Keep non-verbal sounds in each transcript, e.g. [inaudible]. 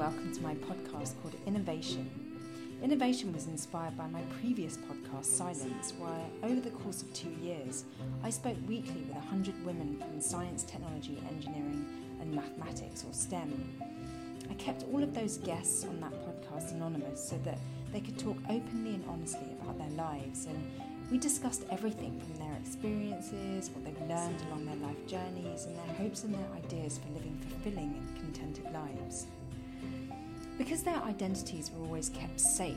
welcome to my podcast called Innovation. Innovation was inspired by my previous podcast, Silence, where over the course of two years, I spoke weekly with 100 women from science, technology, engineering, and mathematics, or STEM. I kept all of those guests on that podcast anonymous so that they could talk openly and honestly about their lives and we discussed everything from their experiences, what they've learned along their life journeys, and their hopes and their ideas for living fulfilling and contented lives. Because their identities were always kept safe,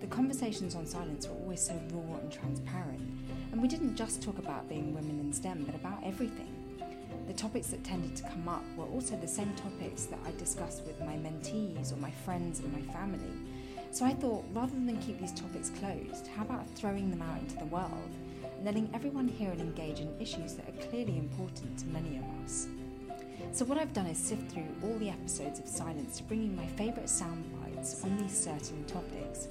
the conversations on silence were always so raw and transparent, and we didn't just talk about being women in STEM, but about everything. The topics that tended to come up were also the same topics that I discussed with my mentees or my friends and my family so I thought rather than keep these topics closed, how about throwing them out into the world and letting everyone hear and engage in issues that are clearly important to many of us? So, what I've done is sift through all the episodes of Silence to bring you my favourite sound bites on these certain topics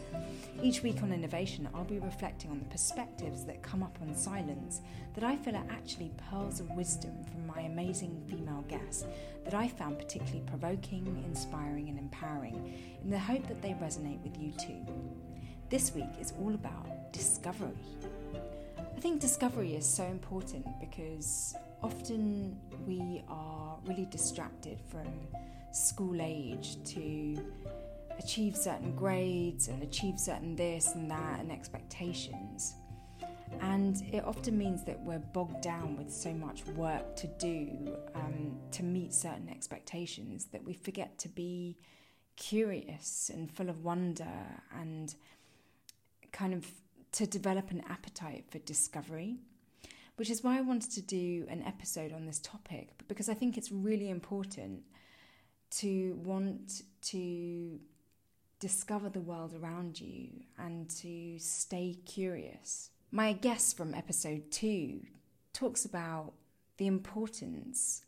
each week on Innovation, I'll be reflecting on the perspectives that come up on silence that I feel are actually pearls of wisdom from my amazing female guests that I found particularly provoking, inspiring, and empowering in the hope that they resonate with you too. This week is all about discovery. I think discovery is so important because often we are really distracted from school age to achieve certain grades and achieve certain this and that and expectations. And it often means that we're bogged down with so much work to do um, to meet certain expectations that we forget to be curious and full of wonder and kind of to develop an appetite for discovery. Which is why I wanted to do an episode on this topic, because I think it's really important to want to discover the world around you and to stay curious. My guest from episode two talks about the importance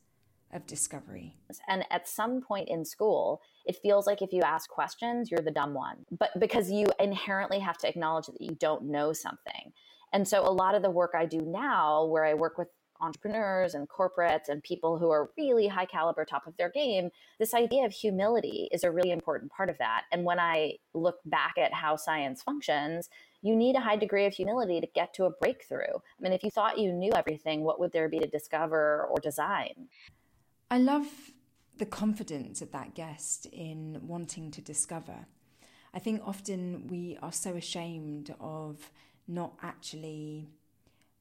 of discovery. And at some point in school, it feels like if you ask questions, you're the dumb one. But because you inherently have to acknowledge that you don't know something. And so a lot of the work I do now, where I work with entrepreneurs and corporates and people who are really high caliber, top of their game, this idea of humility is a really important part of that. And when I look back at how science functions, you need a high degree of humility to get to a breakthrough. I mean, if you thought you knew everything, what would there be to discover or design? I love the confidence of that guest in wanting to discover. I think often we are so ashamed of not actually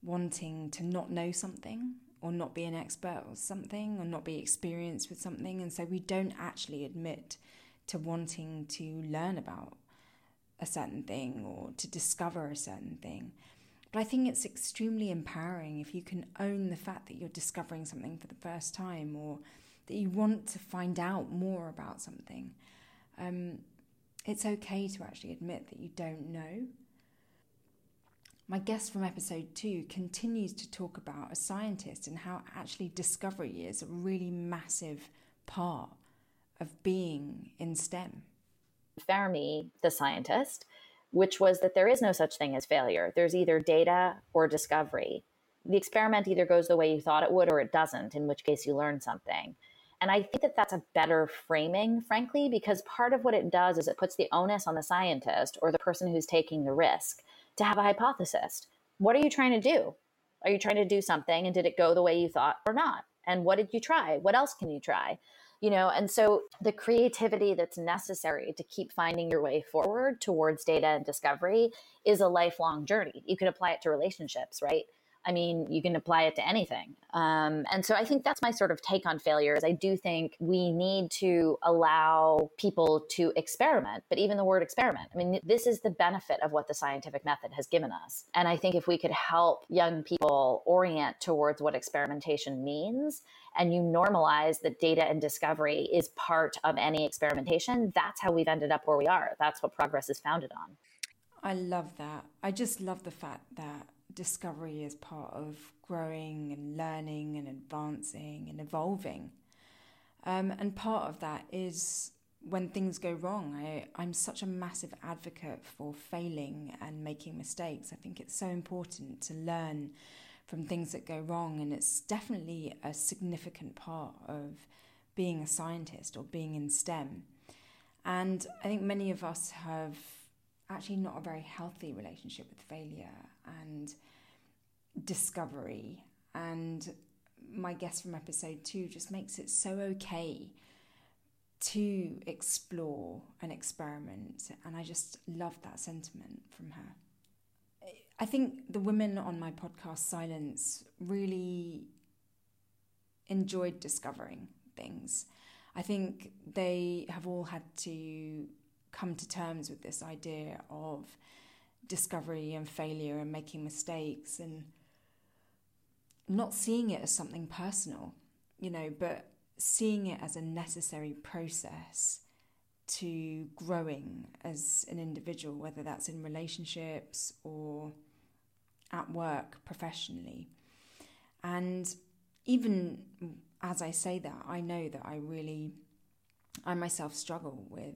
wanting to not know something or not be an expert or something or not be experienced with something. And so we don't actually admit to wanting to learn about a certain thing or to discover a certain thing. But I think it's extremely empowering if you can own the fact that you're discovering something for the first time or that you want to find out more about something. Um, it's okay to actually admit that you don't know my guest from episode two continues to talk about a scientist and how actually discovery is a really massive part of being in STEM. Fermi, the scientist, which was that there is no such thing as failure. There's either data or discovery. The experiment either goes the way you thought it would or it doesn't, in which case you learn something. And I think that that's a better framing, frankly, because part of what it does is it puts the onus on the scientist or the person who's taking the risk to have a hypothesis. What are you trying to do? Are you trying to do something and did it go the way you thought or not? And what did you try? What else can you try? You know, and so the creativity that's necessary to keep finding your way forward towards data and discovery is a lifelong journey. You can apply it to relationships, right? I mean, you can apply it to anything. Um, and so I think that's my sort of take on failure is I do think we need to allow people to experiment, but even the word experiment, I mean, this is the benefit of what the scientific method has given us. And I think if we could help young people orient towards what experimentation means, and you normalize that data and discovery is part of any experimentation, that's how we've ended up where we are. That's what progress is founded on. I love that. I just love the fact that discovery is part of growing and learning and advancing and evolving. Um, and part of that is when things go wrong. I, I'm such a massive advocate for failing and making mistakes. I think it's so important to learn from things that go wrong, and it's definitely a significant part of being a scientist or being in STEM. And I think many of us have actually not a very healthy relationship with failure and discovery. And my guest from episode two just makes it so okay to explore and experiment. And I just love that sentiment from her. I think the women on my podcast, Silence, really enjoyed discovering things. I think they have all had to come to terms with this idea of discovery and failure and making mistakes and not seeing it as something personal, you know, but seeing it as a necessary process to growing as an individual, whether that's in relationships or at work professionally. And even as I say that, I know that I really, I myself struggle with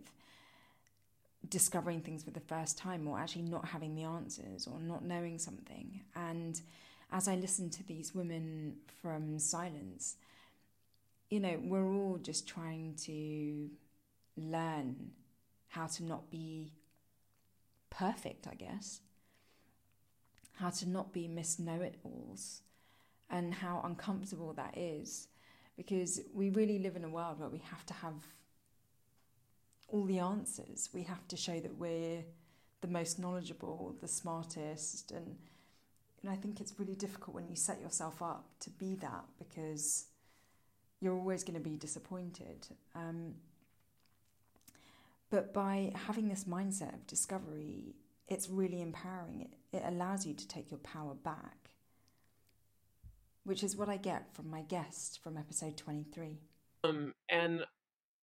discovering things for the first time or actually not having the answers or not knowing something. And as I listen to these women from silence, you know, we're all just trying to learn how to not be perfect, I guess, how to not be miss know it alls, and how uncomfortable that is because we really live in a world where we have to have all the answers. We have to show that we're the most knowledgeable, the smartest, and and I think it's really difficult when you set yourself up to be that because you're always going to be disappointed. Um, but by having this mindset of discovery, it's really empowering. It, it allows you to take your power back which is what I get from my guest from episode 23. Um, and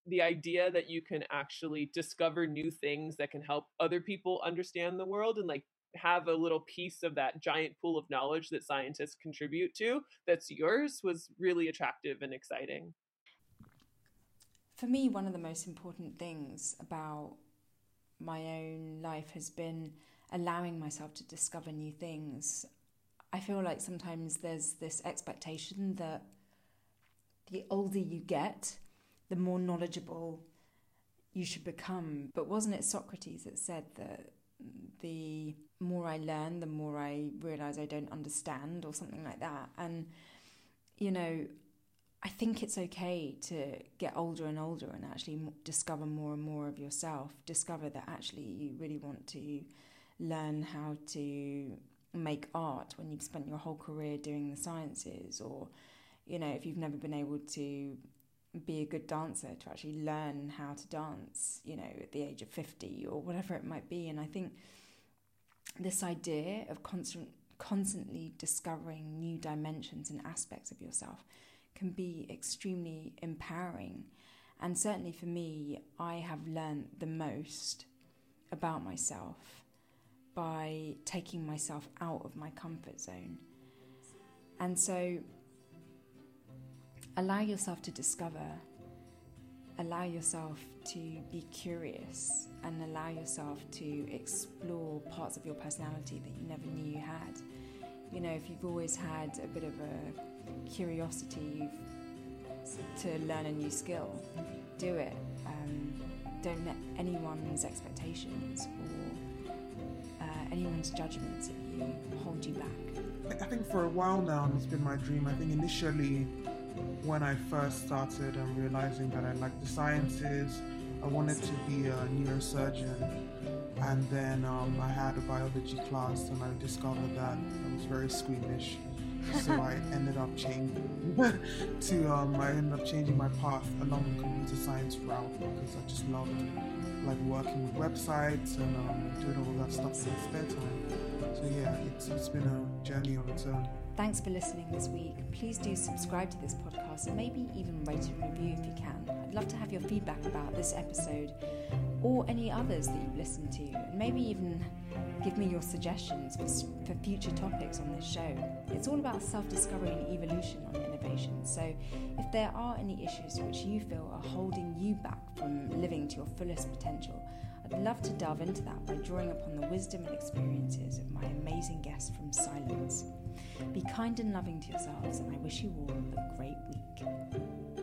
the idea that you can actually discover new things that can help other people understand the world and like have a little piece of that giant pool of knowledge that scientists contribute to that's yours was really attractive and exciting. For me, one of the most important things about my own life has been allowing myself to discover new things I feel like sometimes there's this expectation that the older you get, the more knowledgeable you should become. But wasn't it Socrates that said that the more I learn, the more I realize I don't understand, or something like that? And, you know, I think it's okay to get older and older and actually discover more and more of yourself. Discover that actually you really want to learn how to make art when you've spent your whole career doing the sciences or you know if you've never been able to be a good dancer to actually learn how to dance you know at the age of 50 or whatever it might be and i think this idea of constant constantly discovering new dimensions and aspects of yourself can be extremely empowering and certainly for me i have learned the most about myself by taking myself out of my comfort zone. And so allow yourself to discover, allow yourself to be curious, and allow yourself to explore parts of your personality that you never knew you had. You know, if you've always had a bit of a curiosity to learn a new skill, do it. Um, don't let anyone's expectations or anyone's judgments of you hold you back? I think for a while now, it's been my dream. I think initially, when I first started and realizing that I liked the sciences, I wanted to be a neurosurgeon. And then um, I had a biology class, and I discovered that I was very squeamish. so I [laughs] ended up changing [laughs] to um, I ended up changing my path along the computer science route because I just loved like working with websites and um, doing all that stuff in my spare time. So yeah, it's, it's been a journey on its own. Thanks for listening this week. Please do subscribe to this podcast and maybe even rate and review if you can. I'd love to have your feedback about this episode or any others that you've listened to, and maybe even give me your suggestions for, for future topics on this show. It's all about self discovery and evolution on innovation. So, if there are any issues which you feel are holding you back from living to your fullest potential, I'd love to delve into that by drawing upon the wisdom and experiences of my amazing guests from Silence. Be kind and loving to yourselves, and I wish you all a great week.